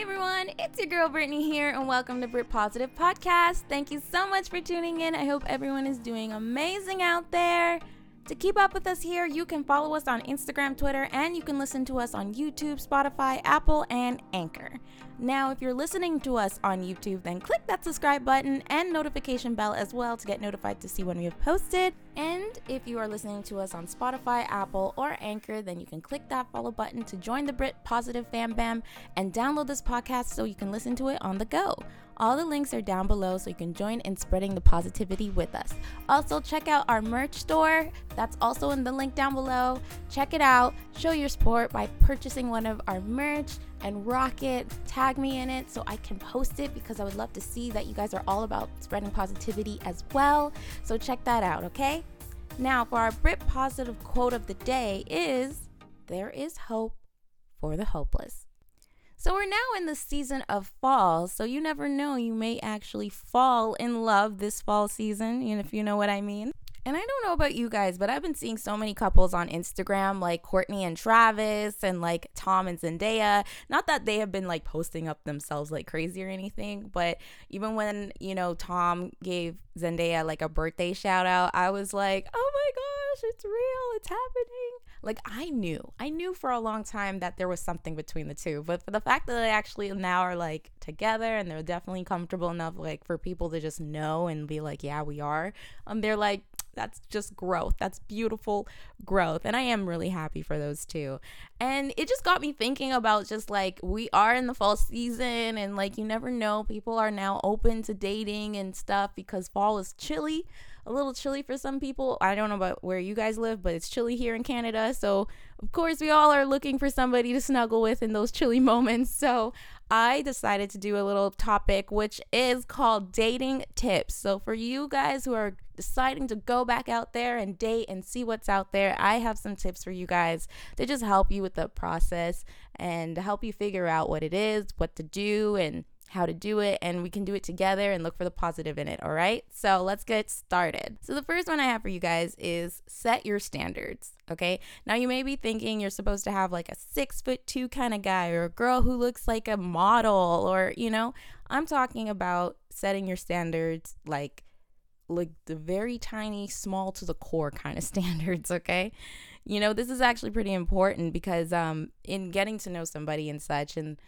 Hey everyone, it's your girl Brittany here, and welcome to Brit Positive Podcast. Thank you so much for tuning in. I hope everyone is doing amazing out there. To keep up with us here, you can follow us on Instagram, Twitter, and you can listen to us on YouTube, Spotify, Apple, and Anchor. Now, if you're listening to us on YouTube, then click that subscribe button and notification bell as well to get notified to see when we have posted. And if you are listening to us on Spotify, Apple, or Anchor, then you can click that follow button to join the Brit Positive Fam Bam and download this podcast so you can listen to it on the go. All the links are down below so you can join in spreading the positivity with us. Also, check out our merch store. That's also in the link down below. Check it out. Show your support by purchasing one of our merch and rock it. Tag me in it so I can post it because I would love to see that you guys are all about spreading positivity as well. So check that out, okay? Now, for our Brit positive quote of the day is there is hope for the hopeless. So we're now in the season of fall, so you never know, you may actually fall in love this fall season, if you know what I mean. And I don't know about you guys, but I've been seeing so many couples on Instagram like Kourtney and Travis and like Tom and Zendaya. Not that they have been like posting up themselves like crazy or anything, but even when, you know, Tom gave Zendaya like a birthday shout out, I was like, oh my gosh, it's real, it's happening. Like I knew, I knew for a long time that there was something between the two, but for the fact that they actually now are like together and they're definitely comfortable enough like for people to just know and be like, yeah, we are. Um, they're like, that's just growth. That's beautiful growth. And I am really happy for those two. And it just got me thinking about just like we are in the fall season and like you never know, people are now open to dating and stuff because fall is chilly a little chilly for some people. I don't know about where you guys live, but it's chilly here in Canada. So, of course, we all are looking for somebody to snuggle with in those chilly moments. So, I decided to do a little topic which is called dating tips. So, for you guys who are deciding to go back out there and date and see what's out there, I have some tips for you guys to just help you with the process and help you figure out what it is, what to do, and how to do it, and we can do it together and look for the positive in it. All right. So let's get started. So, the first one I have for you guys is set your standards. Okay. Now, you may be thinking you're supposed to have like a six foot two kind of guy or a girl who looks like a model, or, you know, I'm talking about setting your standards like like the very tiny small to the core kind of standards okay you know this is actually pretty important because um in getting to know somebody and such and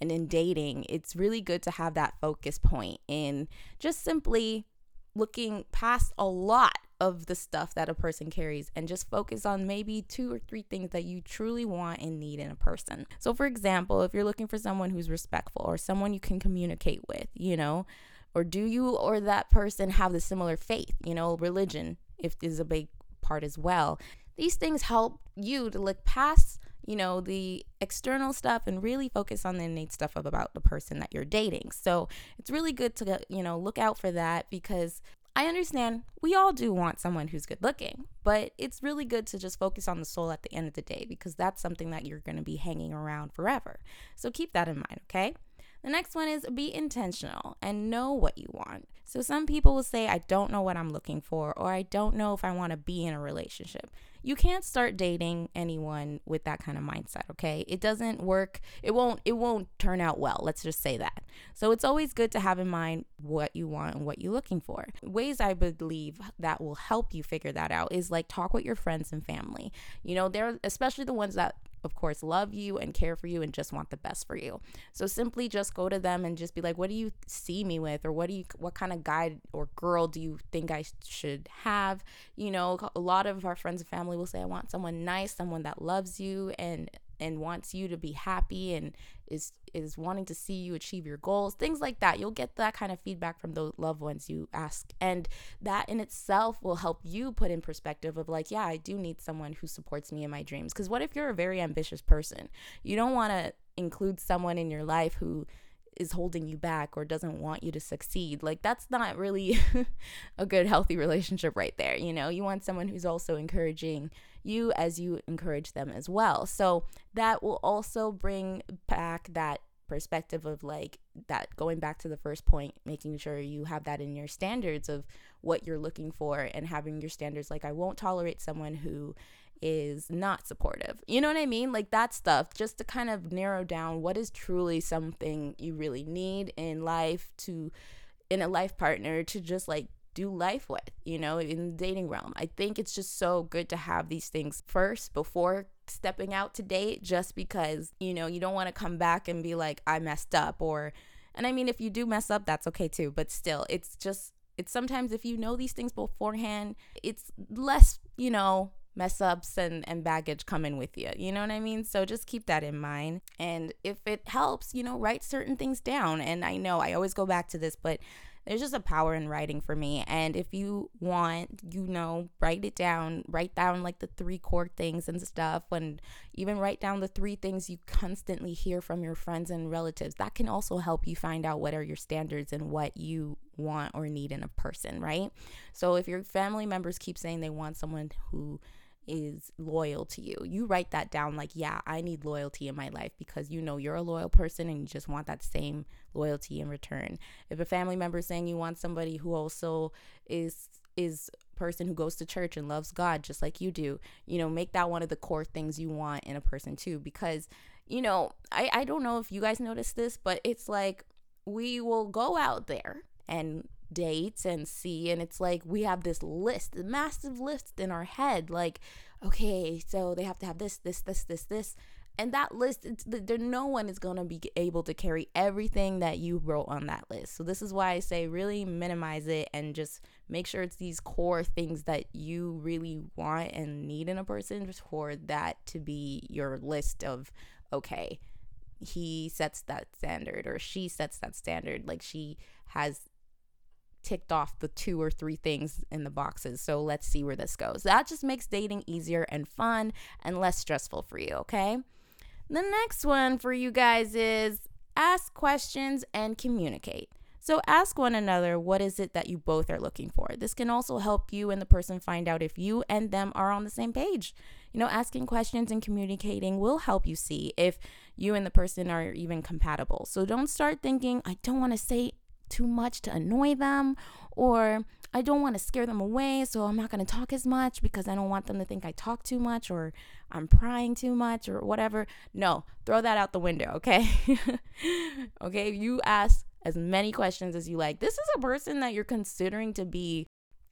and in dating, it's really good to have that focus point in just simply looking past a lot of the stuff that a person carries and just focus on maybe two or three things that you truly want and need in a person. So, for example, if you're looking for someone who's respectful or someone you can communicate with, you know, or do you or that person have the similar faith, you know, religion, if is a big part as well. These things help you to look past you know, the external stuff and really focus on the innate stuff about the person that you're dating. So it's really good to, you know, look out for that because I understand we all do want someone who's good looking, but it's really good to just focus on the soul at the end of the day because that's something that you're going to be hanging around forever. So keep that in mind, okay? The next one is be intentional and know what you want. So some people will say, I don't know what I'm looking for, or I don't know if I want to be in a relationship you can't start dating anyone with that kind of mindset okay? It doesn't work it won't it won't turn out well let's just say that. So it's always good to have in mind what you want and what you're looking for. Ways i believe that will help you figure that out is like talk with your friends and family. You know they're especially the ones that of course, love you and care for you and just want the best for you. So simply just go to them and just be like, what do you see me with? Or what do you, what kind of guy or girl do you think I should have? You know, a lot of our friends and family will say, I want someone nice, someone that loves you and and wants you to be happy and is is wanting to see you achieve your goals things like that you'll get that kind of feedback from those loved ones you ask and that in itself will help you put in perspective of like yeah i do need someone who supports me in my dreams because what if you're a very ambitious person you don't want to include someone in your life who is holding you back or doesn't want you to succeed. Like that's not really a good healthy relationship right there, you know. You want someone who's also encouraging you as you encourage them as well. So that will also bring back that perspective of like that going back to the first point making sure you have that in your standards of what you're looking for and having your standards like I won't tolerate someone who is not supportive. You know what I mean? Like that stuff, just to kind of narrow down what is truly something you really need in life to, in a life partner to just like do life with, you know, in the dating realm. I think it's just so good to have these things first before stepping out to date, just because, you know, you don't want to come back and be like, I messed up. Or, and I mean, if you do mess up, that's okay too. But still, it's just, it's sometimes if you know these things beforehand, it's less, you know, mess ups and, and baggage coming with you. You know what I mean? So just keep that in mind. And if it helps, you know, write certain things down. And I know I always go back to this, but there's just a power in writing for me. And if you want, you know, write it down, write down like the three core things and stuff, and even write down the three things you constantly hear from your friends and relatives. That can also help you find out what are your standards and what you want or need in a person, right? So if your family members keep saying they want someone who is loyal to you. You write that down like, yeah, I need loyalty in my life because you know you're a loyal person and you just want that same loyalty in return. If a family member is saying you want somebody who also is is person who goes to church and loves God just like you do, you know, make that one of the core things you want in a person too because you know, I I don't know if you guys notice this, but it's like we will go out there and dates and see and it's like we have this list a massive list in our head like okay so they have to have this this this this this. And that list there no one is going to be able to carry everything that you wrote on that list. So this is why i say really minimize it and just make sure it's these core things that you really want and need in a person for that to be your list of okay he sets that standard or she sets that standard. Like she has ticked off the two or three things in the boxes. So let's see where this goes. That just makes dating easier and fun and less stressful for you, okay? The next one for you guys is ask questions and communicate. So ask one another what is it that you both are looking for. This can also help you and the person find out if you and them are on the same page. You know, asking questions and communicating will help you see if you and the person are even compatible. So don't start thinking, I don't want to say too much to annoy them or I don't want to scare them away, so I'm not going to talk as much because I don't want them to think I talk too much or I'm prying too much or whatever. No, throw that out the window, okay? okay, you ask as many questions as you like. This is a person that you're considering to be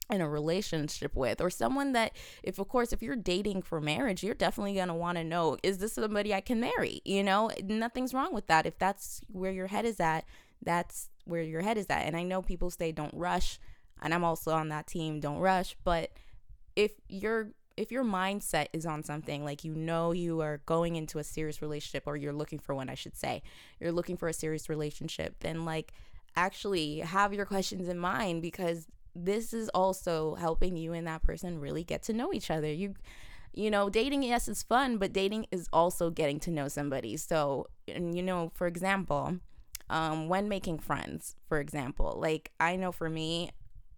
in a relationship with or someone that if of course if you're dating for marriage you're definitely going to want to know is this somebody I can marry you know nothing's wrong with that if that's where your head is at that's where your head is at. And I know people say don't rush, and I'm also on that team, don't rush, but if your if your mindset is on something like you know you are going into a serious relationship or you're looking for one, I should say. You're looking for a serious relationship, then like actually have your questions in mind because this is also helping you and that person really get to know each other. You you know, dating yes is fun, but dating is also getting to know somebody. So, and you know, for example, um, when making friends, for example. Like, I know for me,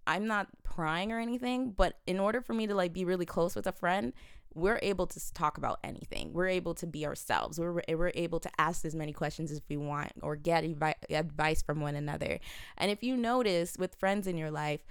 I'm not prying or anything, but in order for me to like be really close with a friend, we're able to talk about anything. We're able to be ourselves. We're, we're able to ask as many questions as we want or get evi- advice from one another. And if you notice with friends in your life,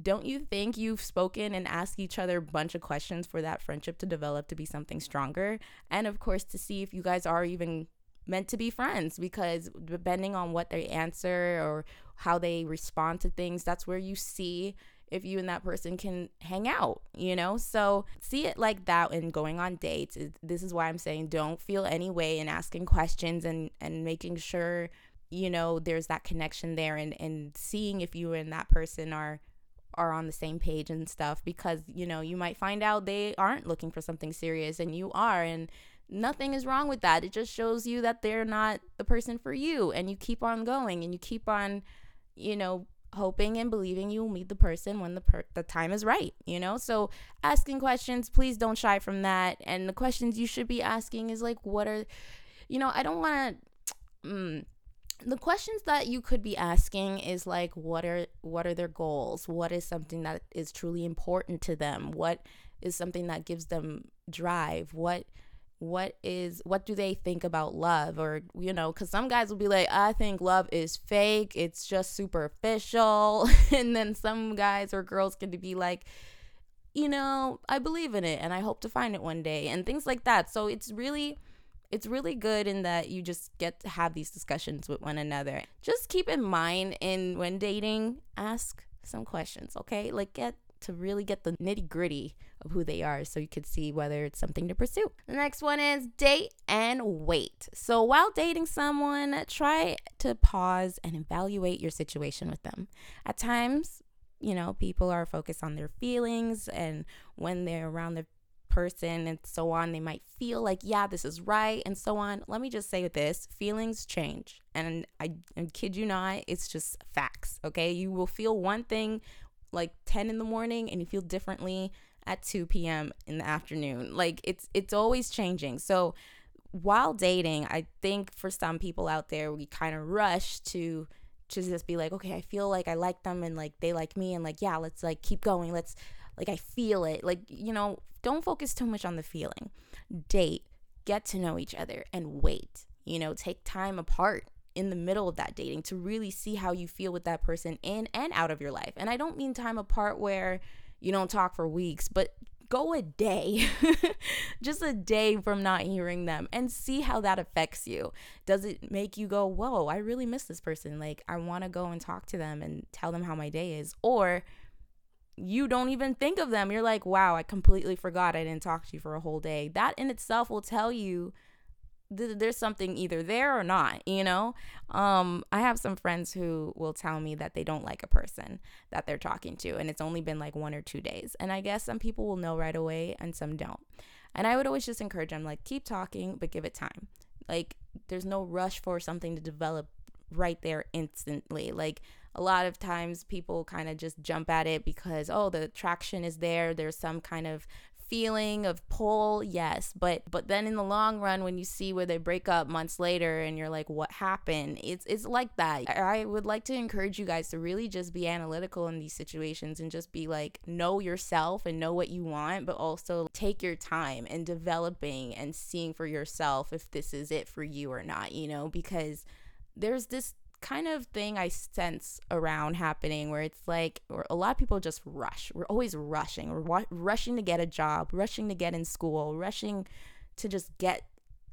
don't you think you've spoken and asked each other a bunch of questions for that friendship to develop to be something stronger? And of course, to see if you guys are even meant to be friends because depending on what they answer or how they respond to things, that's where you see if you and that person can hang out, you know? So see it like that and going on dates. This is why I'm saying don't feel any way in asking questions and, and making sure, you know, there's that connection there and, and seeing if you and that person are are on the same page and stuff because, you know, you might find out they aren't looking for something serious and you are and nothing is wrong with that. It just shows you that they're not the person for you and you keep on going and you keep on, you know, hoping and believing you will meet the person when the per- the time is right, you know? So asking questions, please don't shy from that. And the questions you should be asking is like what are you know, I don't want to mm, the questions that you could be asking is like what are what are their goals? What is something that is truly important to them? What is something that gives them drive? What what is what do they think about love or you know because some guys will be like i think love is fake it's just superficial and then some guys or girls can be like you know, I believe in it and I hope to find it one day and things like that. So it's really it's really good in that you just get to have these discussions with one another. Just keep in mind in when dating, ask some questions, okay? Like get to really get the nitty gritty of who they are so you could see whether it's something to pursue. The next one is date and wait. So while dating someone, try to pause and evaluate your situation with them. At times, you know, people are focused on their feelings and when they're around the person and so on, they might feel like, yeah, this is right and so on. Let me just say this feelings change. And I, I kid you not, it's just facts, okay? You will feel one thing like 10 in the morning and you feel differently at 2 p.m. in the afternoon. Like it's it's always changing. So while dating, I think for some people out there, we kind of rush to to just be like, okay, I feel like I like them and like they like me and like yeah, let's like keep going. Let's like I feel it. Like you know, don't focus too much on the feeling. Date, get to know each other and wait. You know, take time apart in the middle of that dating to really see how you feel with that person in and out of your life. And I don't mean time apart where you don't talk for weeks, but go a day, just a day from not hearing them and see how that affects you. Does it make you go, Whoa, I really miss this person? Like, I want to go and talk to them and tell them how my day is. Or you don't even think of them. You're like, Wow, I completely forgot I didn't talk to you for a whole day. That in itself will tell you th- there's something either there or not, you know? Um, I have some friends who will tell me that they don't like a person that they're talking to, and it's only been like one or two days. And I guess some people will know right away and some don't. And I would always just encourage them, like, keep talking, but give it time. Like, there's no rush for something to develop right there instantly. Like, a lot of times people kind of just jump at it because oh the attraction is there there's some kind of feeling of pull yes but but then in the long run when you see where they break up months later and you're like what happened? It's it's like that. I would like to encourage you guys to really just be analytical in these situations and just be like know yourself and know what you want but also take your time in developing and seeing for yourself if this is it for you or not you know because there's this kind of thing I sense around happening where it's like or a lot of people just rush. We're always rushing. We're wa- rushing to get a job, rushing to get in school, rushing to just get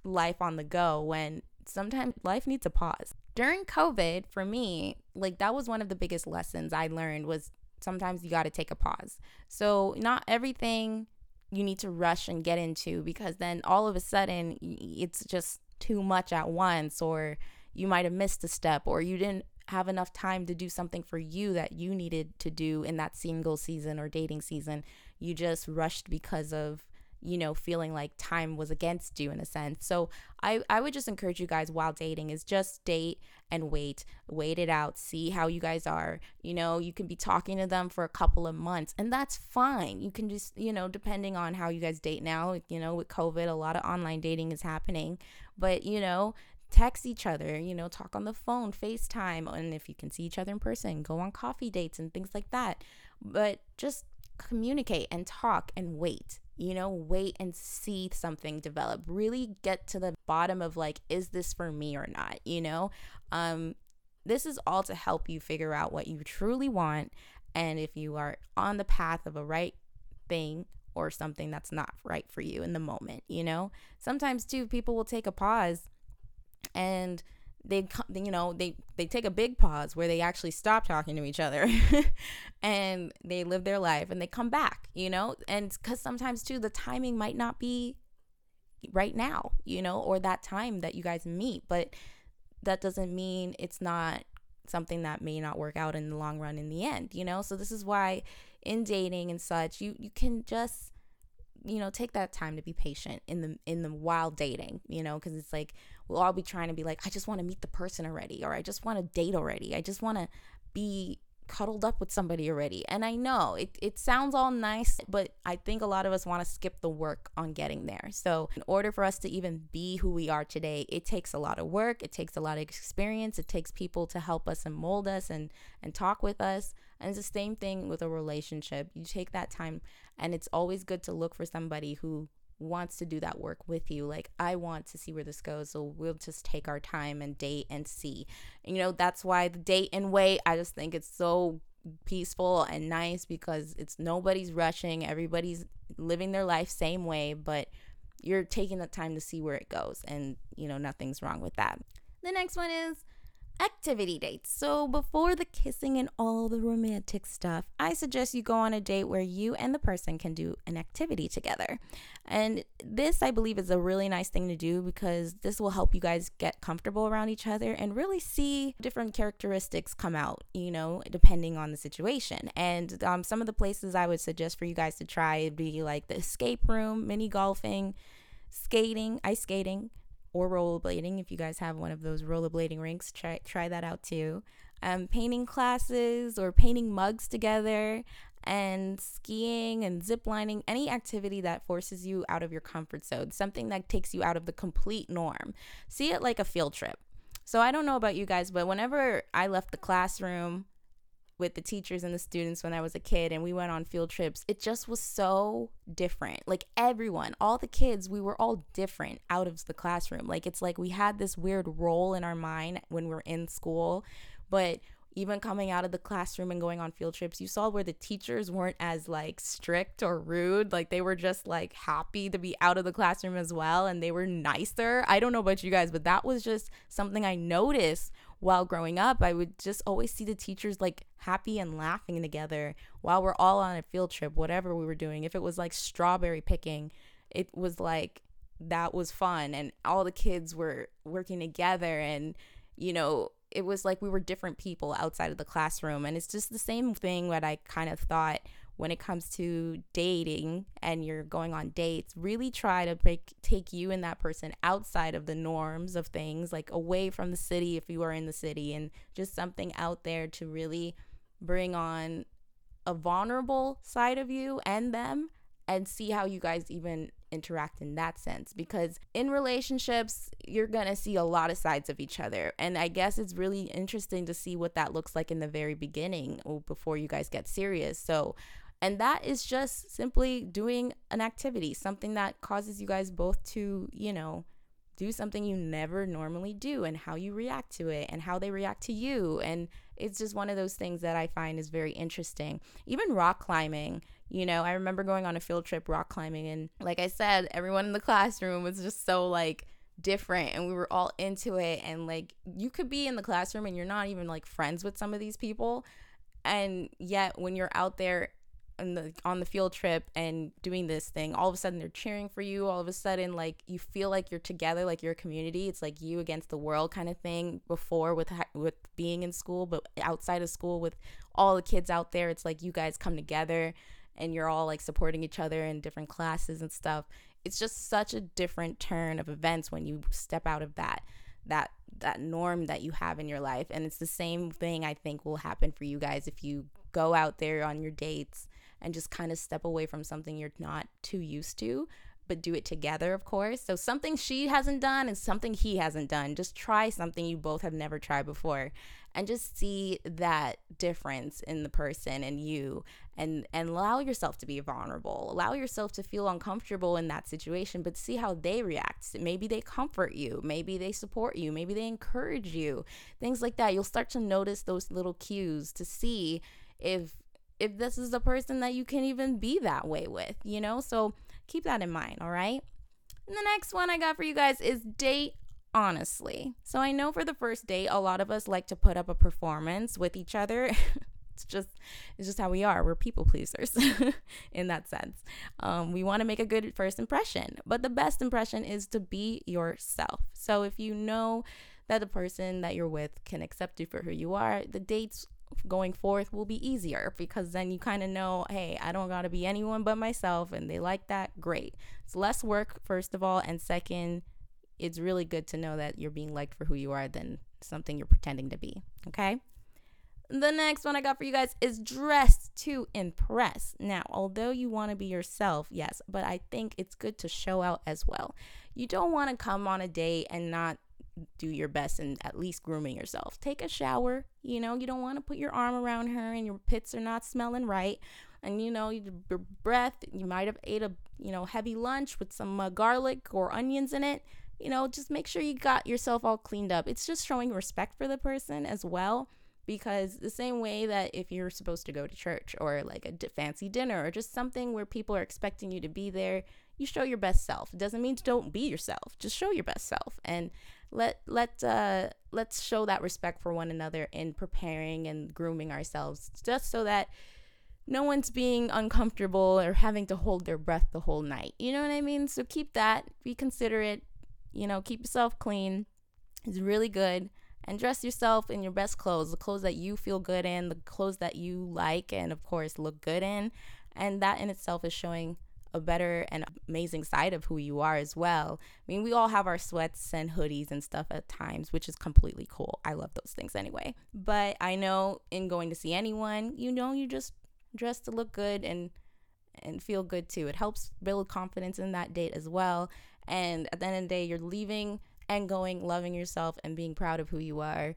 life on the go when sometimes life needs a pause. During COVID, for me, like that was one of the biggest lessons I learned was sometimes you got to take a pause. So, not everything you need to rush and get into because then all of a sudden it's just too much at once or you might have missed a step or you didn't have enough time to do something for you that you needed to do in that single season or dating season. You just rushed because of you know feeling like time was against you in a sense. So i i would just encourage you guys while dating is just date and wait wait it out see how you guys are. You know you can be talking to them for a couple of months and that's fine. You can just you know depending on how you guys date now you know with covid a lot of online dating is happening. But you know text each other, you know, talk on the phone, FaceTime, and if you can see each other in person, go on coffee dates and things like that. But just communicate and talk and wait. You know, wait and see something develop. Really get to the bottom of like, is this for me or not? You know, um, this is all to help you figure out what you truly want and if you are on the path of a right thing or something that's not right for you in the moment, you know? Sometimes too people will take a pause and they you know they they take a big pause where they actually stop talking to each other and they live their life and they come back you know? And cuz sometimes too the timing might not be right now you know or that time that you guys meet but that doesn't mean it's not something that may not work out in the long run in the end you know? So this is why in dating and such you you can just you know take that time to be patient in the in the while dating you know because it's like we'll all be trying to be like i just want to meet the person already or i just want to date already i just want to be cuddled up with somebody already. And I know it, it sounds all nice, but I think a lot of us want to skip the work on getting there. So, in order for us to even be who we are today, it takes a lot of work, it takes a lot of experience, it takes people to help us and mold us and, and talk with us. And it's the same thing with a relationship. You take that time, and it's always good to look for somebody who wants to do that work with you. Like, I want to see where this goes. So we'll just take our time and date and see. And, you know, that's why the date and wait, I just think it's so peaceful and nice because it's nobody's rushing, everybody's living their life same way, but you're taking the time to see where it goes and you know nothing's wrong with that. The next one is activity dates. So, before the kissing and all the romantic stuff, I suggest you go on a date where you and the person can do an activity together. And this, I believe, is a really nice thing to do because this will help you guys get comfortable around each other and really see different characteristics come out, you know, depending on the situation. And um, some of the places I would suggest for you guys to try would be like the escape room, mini golfing, skating, ice skating or rollerblading if you guys have one of those rollerblading rinks try try that out too. Um, painting classes or painting mugs together and skiing and ziplining any activity that forces you out of your comfort zone something that takes you out of the complete norm. See it like a field trip. So i don't know about you guys but whenever i left the classroom with the teachers and the students when I was a kid and we went on field trips, it just was so different. Like everyone, all the kids, we were all different out of the classroom. Like it's like we had this weird role in our mind when we are in school, but even coming out of the classroom and going on field trips, you saw where the teachers weren't as like strict or rude. Like they were just like happy to be out of the classroom as well and they were nicer. I don't know about you guys, but that was just something I noticed while growing up. I would just always see the teachers like happy and laughing together while we're all on a field trip, whatever we were doing. If it was like strawberry picking, it was like that was fun and all the kids were working together and you know it was like we were different people outside of the classroom and it's just the same thing that i kind of thought when it comes to dating and you're going on dates really try to break, take you and that person outside of the norms of things like away from the city if you are in the city and just something out there to really bring on a vulnerable side of you and them and see how you guys even interact in that sense. Because in relationships you're going to see a lot of sides of each other. And i guess it's really interesting to see what that looks like in the very beginning or before you guys get serious. So and that is just simply doing an activity something that causes you guys both to you know do something you never normally do and how you react to it and how they react to you. And it's just one of those things that I find is very interesting. Even rock climbing, you know, I remember going on a field trip rock climbing and like I said, everyone in the classroom was just so like different and we were all into it. And like you could be in the classroom and you're not even like friends with some of these people. And yet when you're out there the, on the field trip and doing this thing all of a sudden they're cheering for you. All of a sudden like you feel like you're together like you're a community. It's like you against the world kind of thing before with with being in school but outside of school with all the kids out there it's like you guys come together and you're all like supporting each other in different classes and stuff. It's just such a different turn of events when you step out of that that that norm that you have in your life. And it's the same thing i think will happen for you guys if you go out there on your dates and just kind of step away from something you're not too used to but do it together, of course. So something she hasn't done and something he hasn't done. Just try something you both have never tried before and just see that difference in the person and you and and allow yourself to be vulnerable. Allow yourself to feel uncomfortable in that situation, but see how they react. Maybe they comfort you, maybe they support you, maybe they encourage you. Things like that. You'll start to notice those little cues to see if if this is a person that you can even be that way with, you know? So keep that in mind, all right? And the next one I got for you guys is date honestly. So I know for the first date, a lot of us like to put up a performance with each other. it's just it's just how we are. We're people pleasers in that sense. Um, we want to make a good first impression, but the best impression is to be yourself. So if you know that the person that you're with can accept you for who you are, the dates going forth will be easier because then you kind of know, hey, I don't got to be anyone but myself and they like that. Great. It's less work, first of all. And second, it's really good to know that you're being liked for who you are than something you're pretending to be. Okay. The next one I got for you guys is dress to impress. Now, although you want to be yourself, yes, but I think it's good to show out as well. You don't want to come on a date and not do your best and at least grooming yourself. Take a shower. You know, you don't want to put your arm around her and your pits are not smelling right. And you know, your breath, you might have ate a, you know, heavy lunch with some uh, garlic or onions in it. You know, just make sure you got yourself all cleaned up. It's just showing respect for the person as well. because the same way that if you're supposed to go to church or like a d- fancy dinner or just something where people are expecting you to be there you show your best self it doesn't mean don't be yourself just show your best self and let let uh let's show that respect for one another in preparing and grooming ourselves just so that no one's being uncomfortable or having to hold their breath the whole night. You know what i mean? So keep that be considerate you know keep yourself clean. It's really good. And dress yourself in your best clothes, the clothes that you feel good in, the clothes that you like, and of course, look good in. And that in itself is showing a better and amazing side of who you are as well. I mean, we all have our sweats and hoodies and stuff at times, which is completely cool. I love those things anyway. But I know in going to see anyone, you know, you just dress to look good and and feel good too. It helps build confidence in that date as well. And at the end of the day, you're leaving and going, loving yourself, and being proud of who you are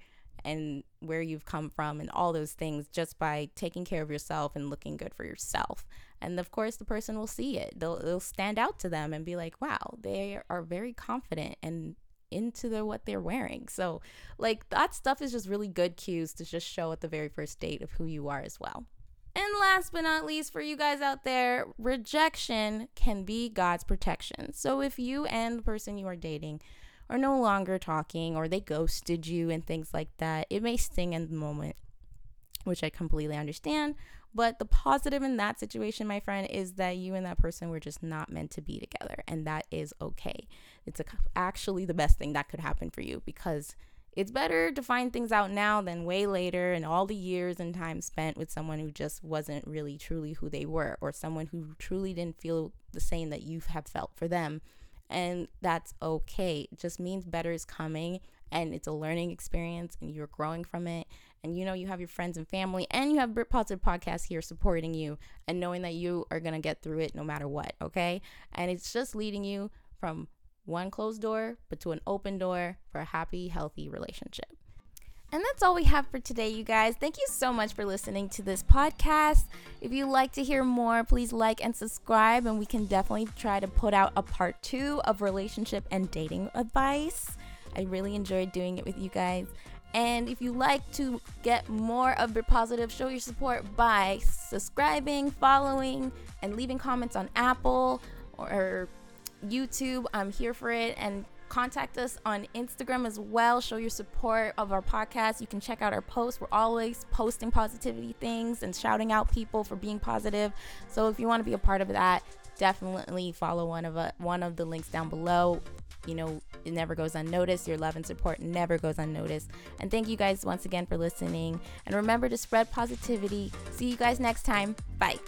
and where you've come from and all those things just by taking care of yourself and looking good for yourself. And of course, the person will see it. They'll, they'll stand out to them and be like, wow, they are very confident and into the, what they're wearing. So, like, that stuff is just really good cues to just show at the very first date of who you are as well. And last but not least, for you guys out there, rejection can be God's protection. So, if you and the person you are dating are no longer talking or they ghosted you and things like that, it may sting in the moment, which I completely understand. But the positive in that situation, my friend, is that you and that person were just not meant to be together. And that is okay. It's a, actually the best thing that could happen for you because it's better to find things out now than way later and all the years and time spent with someone who just wasn't really truly who they were or someone who truly didn't feel the same that you have felt for them and that's okay. It just means better is coming and it's a learning experience and you're growing from it. And you know, you have your friends and family and you have Brit Positive Podcast here supporting you and knowing that you are going to get through it no matter what, okay? And it's just leading you from one closed door but to an open door for a happy, healthy relationship. And that's all we have for today, you guys. Thank you so much for listening to this podcast. If you'd like to hear more, please like and subscribe, and we can definitely try to put out a part two of relationship and dating advice. I really enjoyed doing it with you guys. And if you like to get more of your positive, show your support by subscribing, following, and leaving comments on Apple or YouTube. I'm here for it. And Contact us on Instagram as well. Show your support of our podcast. You can check out our posts. We're always posting positivity things and shouting out people for being positive. So if you want to be a part of that, definitely follow one of a, uh, one of the links down below. You know, it never goes unnoticed. Your love and support never goes unnoticed. And thank you guys once again for listening. And remember to spread positivity. See you guys next time. Bye.